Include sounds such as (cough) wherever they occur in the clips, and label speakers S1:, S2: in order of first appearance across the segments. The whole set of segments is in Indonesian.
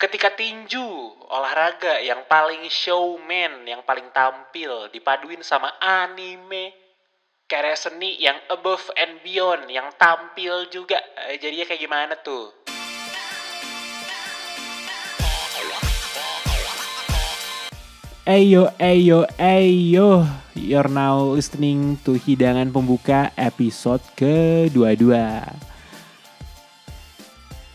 S1: Ketika tinju, olahraga yang paling showman, yang paling tampil, dipaduin sama anime, karya seni yang above and beyond, yang tampil juga. Eh, Jadinya kayak gimana tuh?
S2: Ayo, ayo, ayo. You're now listening to Hidangan Pembuka episode ke-22.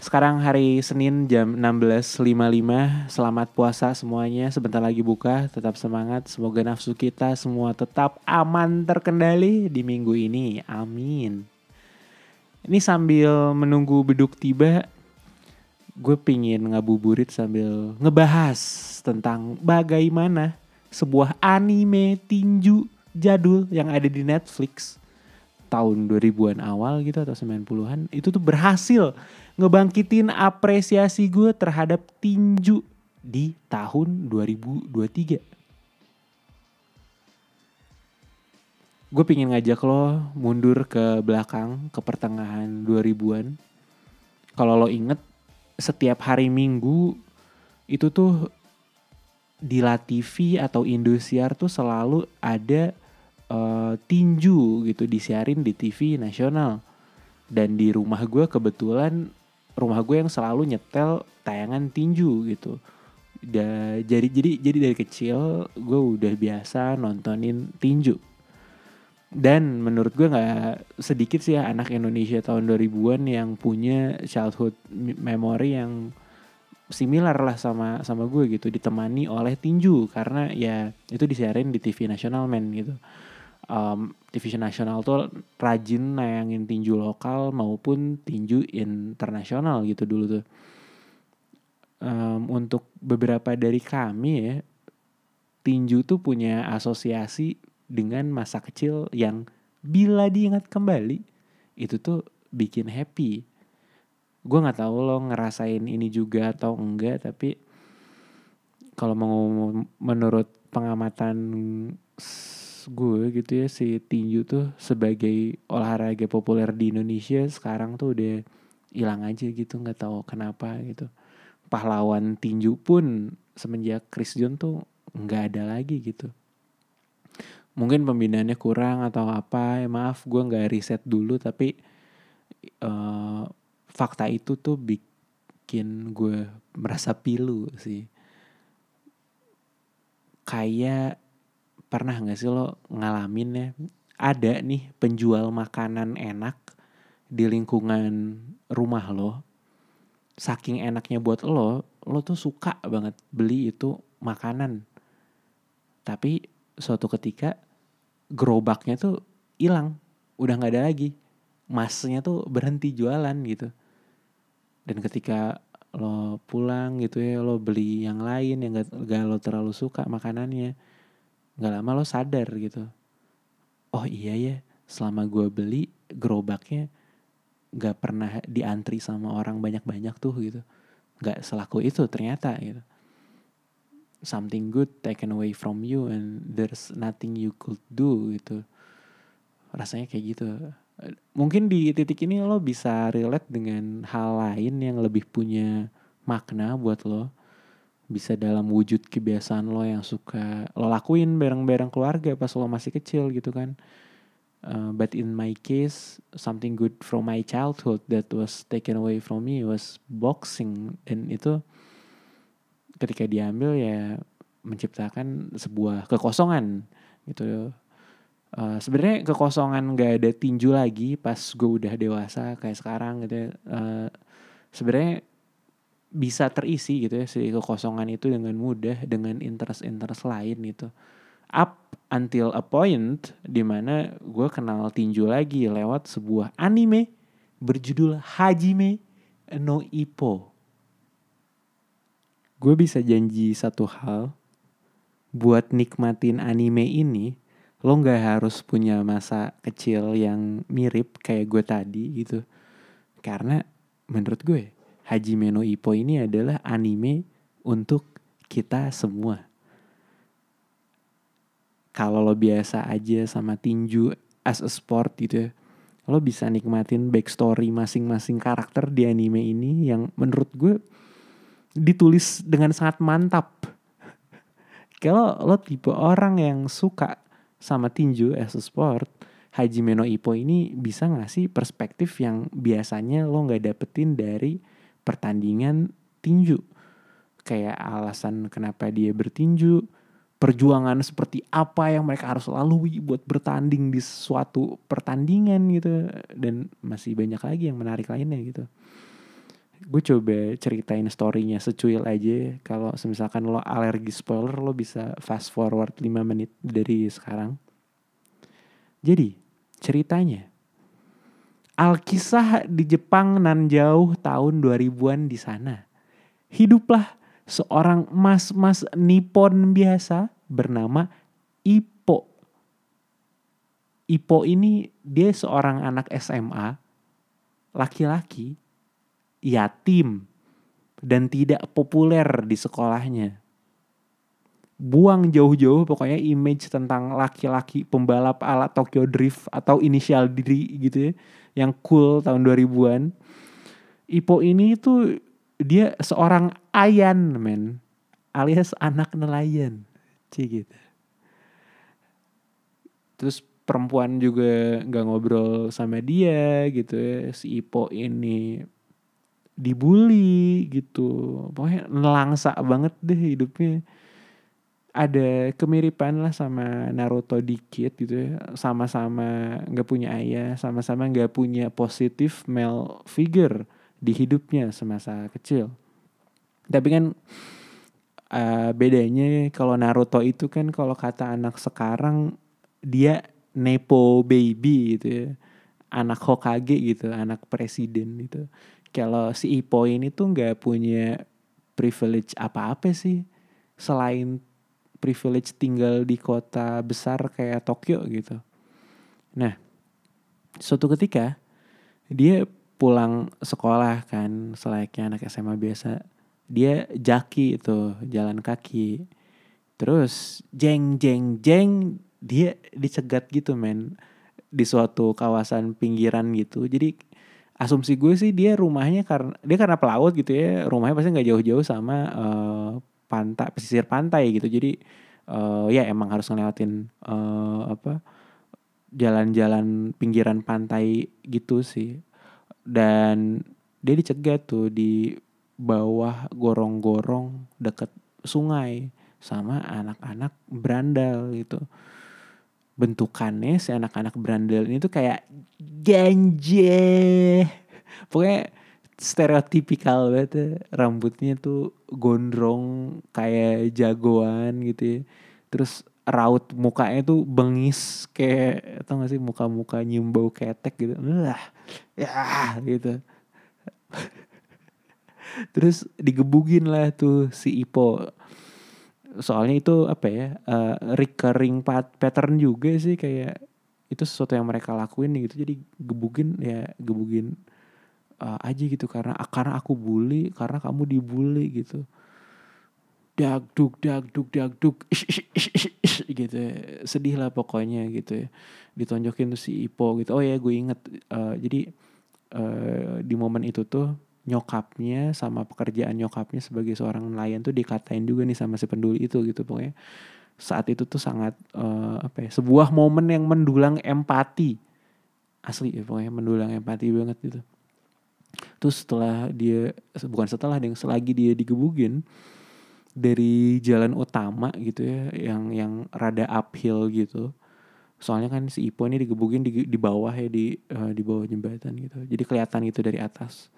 S2: Sekarang hari Senin jam 16.55. Selamat puasa semuanya. Sebentar lagi buka. Tetap semangat. Semoga nafsu kita semua tetap aman terkendali di minggu ini. Amin. Ini sambil menunggu beduk tiba, gue pingin ngabuburit sambil ngebahas tentang bagaimana sebuah anime tinju jadul yang ada di Netflix tahun 2000-an awal gitu atau 90-an itu tuh berhasil ngebangkitin apresiasi gue terhadap tinju di tahun 2023. Gue pingin ngajak lo mundur ke belakang ke pertengahan 2000-an. Kalau lo inget setiap hari Minggu itu tuh di La TV atau Indosiar tuh selalu ada eh, tinju gitu disiarin di TV nasional. Dan di rumah gue kebetulan rumah gue yang selalu nyetel tayangan tinju gitu. Da, jadi jadi jadi dari kecil gue udah biasa nontonin tinju. Dan menurut gue nggak sedikit sih ya anak Indonesia tahun 2000-an yang punya childhood me- memory yang similar lah sama sama gue gitu ditemani oleh tinju karena ya itu disiarin di TV nasional men gitu. Um, TV nasional tuh rajin nayangin tinju lokal maupun tinju internasional gitu dulu tuh. Um, untuk beberapa dari kami ya tinju tuh punya asosiasi dengan masa kecil yang bila diingat kembali itu tuh bikin happy. Gue nggak tahu lo ngerasain ini juga atau enggak tapi kalau mau menurut pengamatan gue gitu ya si tinju tuh sebagai olahraga populer di Indonesia sekarang tuh udah hilang aja gitu nggak tahu kenapa gitu. Pahlawan tinju pun semenjak Chris John tuh nggak ada lagi gitu. Mungkin pembinaannya kurang atau apa ya maaf gue nggak riset dulu tapi eh, fakta itu tuh bikin gue merasa pilu sih. Kayak pernah nggak sih lo ngalamin ya ada nih penjual makanan enak di lingkungan rumah lo saking enaknya buat lo lo tuh suka banget beli itu makanan. Tapi suatu ketika gerobaknya tuh hilang udah nggak ada lagi. Masnya tuh berhenti jualan gitu. Dan ketika lo pulang gitu ya lo beli yang lain yang gak, gak lo terlalu suka makanannya nggak lama lo sadar gitu. Oh iya ya selama gue beli gerobaknya nggak pernah diantri sama orang banyak-banyak tuh gitu. Nggak selaku itu ternyata gitu. Something good taken away from you and there's nothing you could do gitu. Rasanya kayak gitu. Mungkin di titik ini lo bisa relate dengan hal lain yang lebih punya makna buat lo bisa dalam wujud kebiasaan lo yang suka lo lakuin bareng-bareng keluarga pas lo masih kecil gitu kan. Uh, but in my case something good from my childhood that was taken away from me was boxing. Dan itu ketika diambil ya menciptakan sebuah kekosongan gitu. Uh, sebenarnya kekosongan gak ada tinju lagi pas gue udah dewasa kayak sekarang gitu ya. Uh, sebenarnya bisa terisi gitu ya si kekosongan itu dengan mudah dengan interest-interest lain gitu. Up until a point di mana gue kenal tinju lagi lewat sebuah anime berjudul Hajime no Ippo. Gue bisa janji satu hal buat nikmatin anime ini lo nggak harus punya masa kecil yang mirip kayak gue tadi gitu. Karena menurut gue Hajime no Ippo ini adalah anime untuk kita semua kalau lo biasa aja sama tinju as a sport gitu ya lo bisa nikmatin backstory masing-masing karakter di anime ini yang menurut gue ditulis dengan sangat mantap. (laughs) Kalau lo tipe orang yang suka sama tinju as a sport, Haji Meno Ippo ini bisa ngasih perspektif yang biasanya lo nggak dapetin dari pertandingan tinju. Kayak alasan kenapa dia bertinju, perjuangan seperti apa yang mereka harus lalui buat bertanding di suatu pertandingan gitu. Dan masih banyak lagi yang menarik lainnya gitu. Gue coba ceritain storynya secuil aja. Kalau misalkan lo alergi spoiler lo bisa fast forward 5 menit dari sekarang. Jadi ceritanya Alkisah di Jepang nan jauh tahun 2000-an di sana. Hiduplah seorang mas-mas Nippon biasa bernama Ipo. Ipo ini dia seorang anak SMA, laki-laki yatim dan tidak populer di sekolahnya. Buang jauh-jauh pokoknya image tentang laki-laki pembalap ala Tokyo Drift atau inisial diri gitu ya. Yang cool tahun 2000-an. Ipo ini tuh dia seorang ayan men. Alias anak nelayan. Cie gitu. Terus perempuan juga nggak ngobrol sama dia gitu ya. Si Ipo ini dibully gitu pokoknya nelangsa banget deh hidupnya ada kemiripan lah sama Naruto dikit gitu ya. Sama-sama nggak punya ayah sama-sama nggak punya positif male figure di hidupnya semasa kecil. Tapi kan uh, bedanya kalau Naruto itu kan kalau kata anak sekarang dia nepo baby gitu ya. Anak Hokage gitu anak presiden gitu. Kalau si Ipo ini tuh nggak punya privilege apa-apa sih selain privilege tinggal di kota besar kayak Tokyo gitu. Nah, suatu ketika dia pulang sekolah kan selayaknya anak SMA biasa. Dia jaki itu jalan kaki. Terus jeng jeng jeng dia dicegat gitu men di suatu kawasan pinggiran gitu. Jadi asumsi gue sih dia rumahnya karena dia karena pelaut gitu ya rumahnya pasti nggak jauh-jauh sama uh, pantai pesisir pantai gitu. Jadi uh, ya emang harus ngelewatin uh, apa jalan-jalan pinggiran pantai gitu sih. Dan dia dicegat tuh di bawah gorong-gorong deket sungai sama anak-anak berandal gitu. Bentukannya si anak-anak berandal ini tuh kayak ganje pokoknya stereotipikal banget ya. rambutnya tuh gondrong kayak jagoan gitu ya. Terus raut mukanya tuh bengis kayak tau gak sih muka-muka nyium bau ketek gitu. Lah ya gitu. (laughs) Terus digebugin lah tuh si Ipo. Soalnya itu apa ya uh, recurring pattern juga sih kayak itu sesuatu yang mereka lakuin gitu. Jadi gebugin ya gebugin uh, aja gitu karena karena aku bully karena kamu dibully gitu. Dag duk dag duk dag ish, gitu sedih lah pokoknya gitu ya. Ditonjokin tuh si Ipo gitu. Oh ya gue inget uh, jadi uh, di momen itu tuh nyokapnya sama pekerjaan nyokapnya sebagai seorang nelayan tuh dikatain juga nih sama si penduli itu gitu pokoknya. Saat itu tuh sangat uh, apa ya sebuah momen yang mendulang empati. Asli ya pokoknya mendulang empati banget gitu terus setelah dia bukan setelah yang selagi dia digebugin dari jalan utama gitu ya yang yang rada uphill gitu. Soalnya kan si Ipo ini digebugin di, di bawah ya di uh, di bawah jembatan gitu. Jadi kelihatan itu dari atas.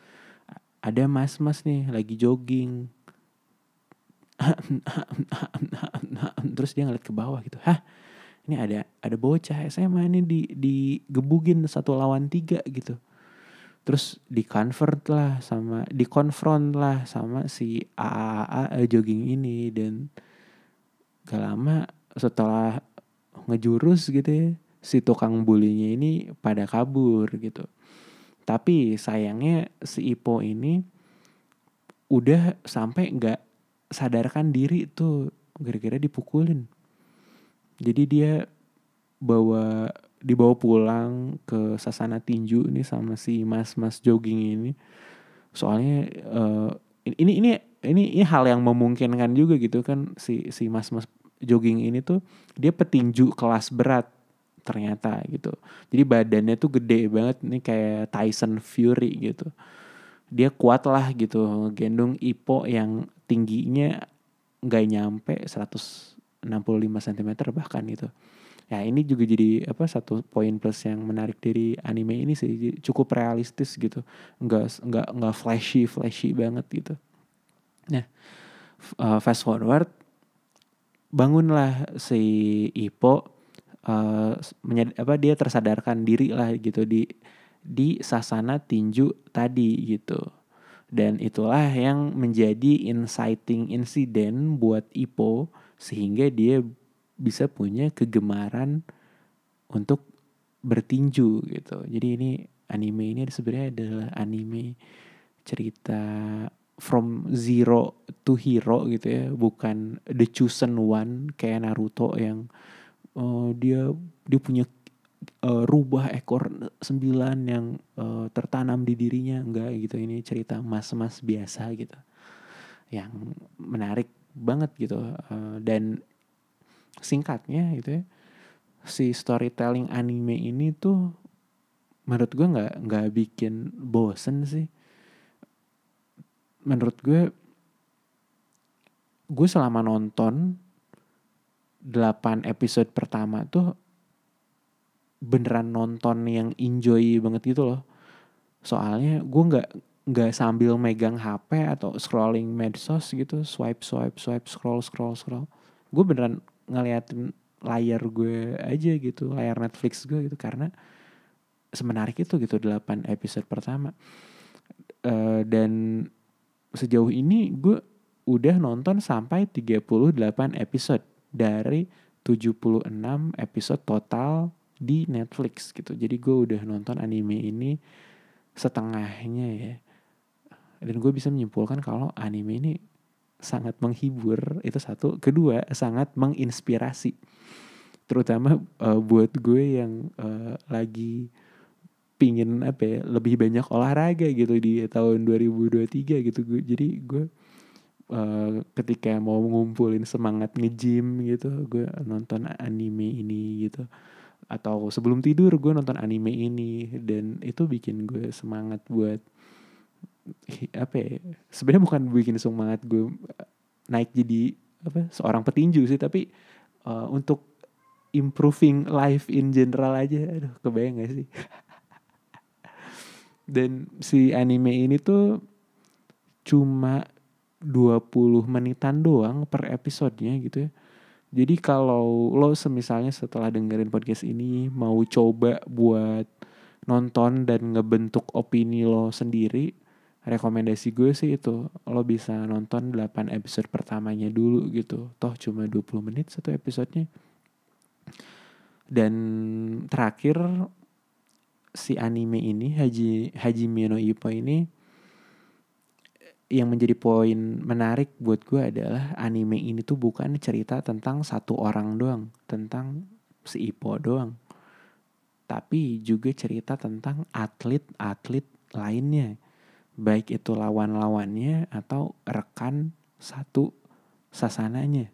S2: Ada mas-mas nih lagi jogging. (laughs) Terus dia ngeliat ke bawah gitu. Hah? Ini ada ada bocah SMA ini di digebugin satu lawan tiga gitu terus di convert lah sama di konfront lah sama si AAA jogging ini dan gak lama setelah ngejurus gitu ya si tukang bulinya ini pada kabur gitu tapi sayangnya si Ipo ini udah sampai nggak sadarkan diri tuh gara-gara dipukulin. Jadi dia bawa dibawa pulang ke sasana tinju ini sama si mas-mas jogging ini. Soalnya uh, ini ini ini ini hal yang memungkinkan juga gitu kan si si mas mas jogging ini tuh dia petinju kelas berat ternyata gitu. Jadi badannya tuh gede banget nih kayak Tyson Fury gitu. Dia kuat lah gitu gendong Ipo yang tingginya nggak nyampe 165 cm bahkan itu ya ini juga jadi apa satu poin plus yang menarik dari anime ini sih cukup realistis gitu. Nggak nggak nggak flashy flashy banget gitu. Nah uh, fast forward bangunlah si Ipo uh, menyad, apa dia tersadarkan diri lah gitu di di sasana tinju tadi gitu. Dan itulah yang menjadi inciting incident buat Ipo sehingga dia bisa punya kegemaran untuk bertinju gitu. Jadi ini anime ini sebenarnya adalah anime cerita from zero to hero gitu ya, bukan the chosen one kayak Naruto yang uh, dia dia punya uh, rubah ekor sembilan yang uh, tertanam di dirinya. Enggak gitu ini cerita mas-mas biasa gitu. Yang menarik banget gitu. Uh, dan singkatnya gitu ya. Si storytelling anime ini tuh menurut gue nggak nggak bikin bosen sih. Menurut gue gue selama nonton 8 episode pertama tuh beneran nonton yang enjoy banget gitu loh. Soalnya gue nggak nggak sambil megang HP atau scrolling medsos gitu swipe swipe swipe scroll scroll scroll. Gue beneran ngeliatin layar gue aja gitu layar Netflix gue gitu karena semenarik itu gitu 8 episode pertama. Uh, dan sejauh ini gue udah nonton sampai 38 episode dari 76 episode total di Netflix gitu. Jadi gue udah nonton anime ini setengahnya ya. Dan gue bisa menyimpulkan kalau anime ini sangat menghibur itu satu. Kedua sangat menginspirasi. Terutama uh, buat gue yang uh, lagi pingin apa ya lebih banyak olahraga gitu di tahun 2023 gitu. Gue jadi gue uh, ketika mau ngumpulin semangat ngejim gitu gue nonton anime ini gitu. Atau sebelum tidur gue nonton anime ini. Dan itu bikin gue semangat buat apa ya sebenarnya bukan bikin semangat gue eh, naik jadi apa seorang petinju sih tapi uh, untuk improving life in general aja aduh kebayang gak sih? (laughs) Dan si anime ini tuh cuma 20 menitan doang per episodenya gitu ya. Jadi kalau lo semisalnya setelah dengerin podcast ini mau coba buat nonton dan ngebentuk opini lo sendiri rekomendasi gue sih itu lo bisa nonton 8 episode pertamanya dulu gitu. Toh cuma 20 menit satu episodenya. Dan terakhir si anime ini Haji Haji Mino Ippo ini yang menjadi poin menarik buat gue adalah anime ini tuh bukan cerita tentang satu orang doang tentang si Ippo doang. Tapi juga cerita tentang atlet-atlet lainnya baik itu lawan-lawannya atau rekan satu sasananya.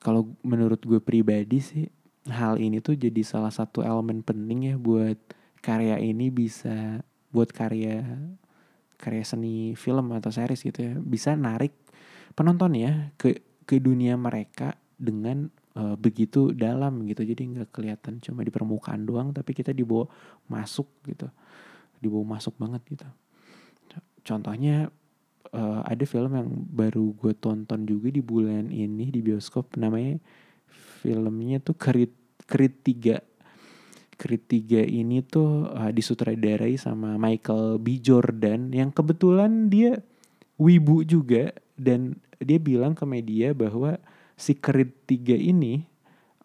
S2: Kalau menurut gue pribadi sih hal ini tuh jadi salah satu elemen penting ya buat karya ini bisa buat karya karya seni film atau series gitu ya. Bisa narik penonton ya ke ke dunia mereka dengan uh, begitu dalam gitu. Jadi nggak kelihatan cuma di permukaan doang tapi kita dibawa masuk gitu. Dibawa masuk banget gitu contohnya uh, ada film yang baru gue tonton juga di bulan ini di bioskop namanya filmnya tuh Creed Creed 3 Creed 3 ini tuh uh, disutradarai sama Michael B. Jordan yang kebetulan dia wibu juga dan dia bilang ke media bahwa si Creed 3 ini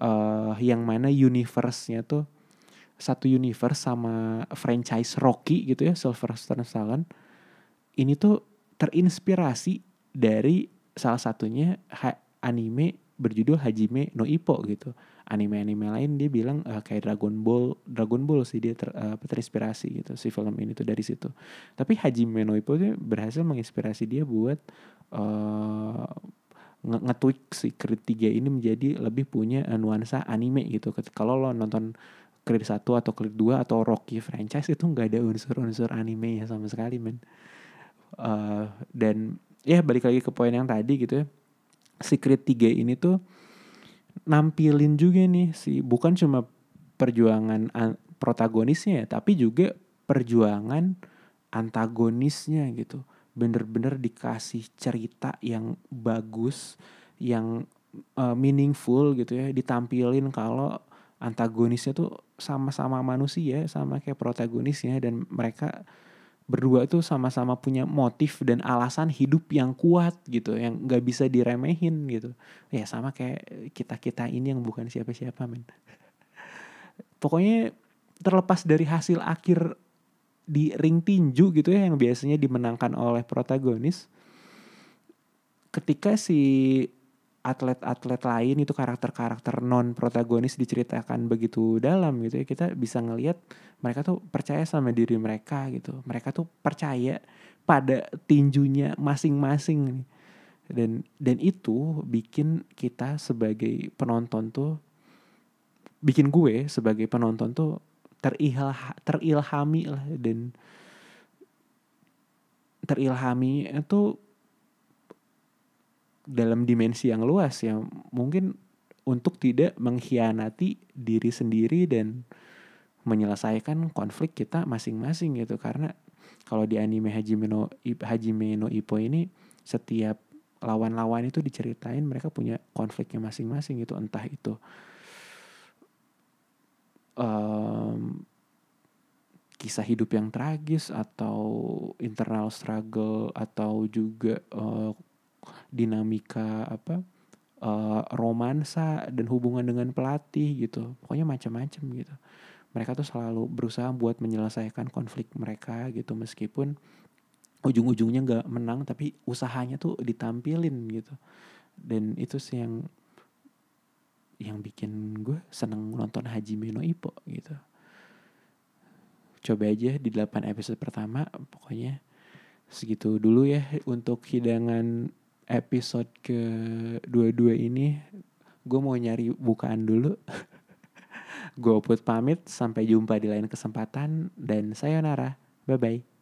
S2: uh, yang mana universe-nya tuh satu universe sama franchise Rocky gitu ya Sylvester Stallone ini tuh terinspirasi dari salah satunya anime berjudul Hajime no Ippo gitu. Anime-anime lain dia bilang uh, kayak Dragon Ball Dragon Ball sih dia ter, uh, terinspirasi gitu si film ini tuh dari situ. Tapi Hajime no Ippo tuh berhasil menginspirasi dia buat uh, nge-tweak si Creed 3 ini menjadi lebih punya nuansa anime gitu. Kalau lo nonton Creed 1 atau Creed 2 atau Rocky franchise itu nggak ada unsur-unsur anime ya sama sekali men uh, dan ya balik lagi ke poin yang tadi gitu ya. Si Creed 3 ini tuh nampilin juga nih si bukan cuma perjuangan protagonisnya ya tapi juga perjuangan antagonisnya gitu. Bener-bener dikasih cerita yang bagus yang uh, meaningful gitu ya. Ditampilin kalau antagonisnya tuh sama-sama manusia sama kayak protagonisnya dan mereka berdua tuh sama-sama punya motif dan alasan hidup yang kuat gitu yang nggak bisa diremehin gitu. Ya sama kayak kita kita ini yang bukan siapa-siapa men. Pokoknya terlepas dari hasil akhir di ring tinju gitu ya yang biasanya dimenangkan oleh protagonis ketika si atlet-atlet lain itu karakter-karakter non protagonis diceritakan begitu dalam gitu ya. Kita bisa ngelihat mereka tuh percaya sama diri mereka gitu. Mereka tuh percaya pada tinjunya masing-masing dan dan itu bikin kita sebagai penonton tuh bikin gue sebagai penonton tuh terilha, terilhami lah. Dan terilhami itu dalam dimensi yang luas ya. Mungkin untuk tidak mengkhianati diri sendiri dan menyelesaikan konflik kita masing-masing gitu. Karena kalau di anime Hajime no, Hajime no Ippo ini setiap lawan-lawan itu diceritain mereka punya konfliknya masing-masing gitu. Entah itu um, kisah hidup yang tragis atau internal struggle atau juga uh, dinamika apa uh, romansa dan hubungan dengan pelatih gitu. Pokoknya macam-macam gitu. Mereka tuh selalu berusaha buat menyelesaikan konflik mereka gitu. Meskipun ujung-ujungnya nggak menang tapi usahanya tuh ditampilin gitu. Dan itu sih yang yang bikin gue seneng nonton Haji Meno Ipo gitu. Coba aja di 8 episode pertama pokoknya segitu dulu ya untuk hidangan episode ke dua-dua ini gue mau nyari bukaan dulu. (laughs) Gue put pamit sampai jumpa di lain kesempatan dan sayonara. Bye bye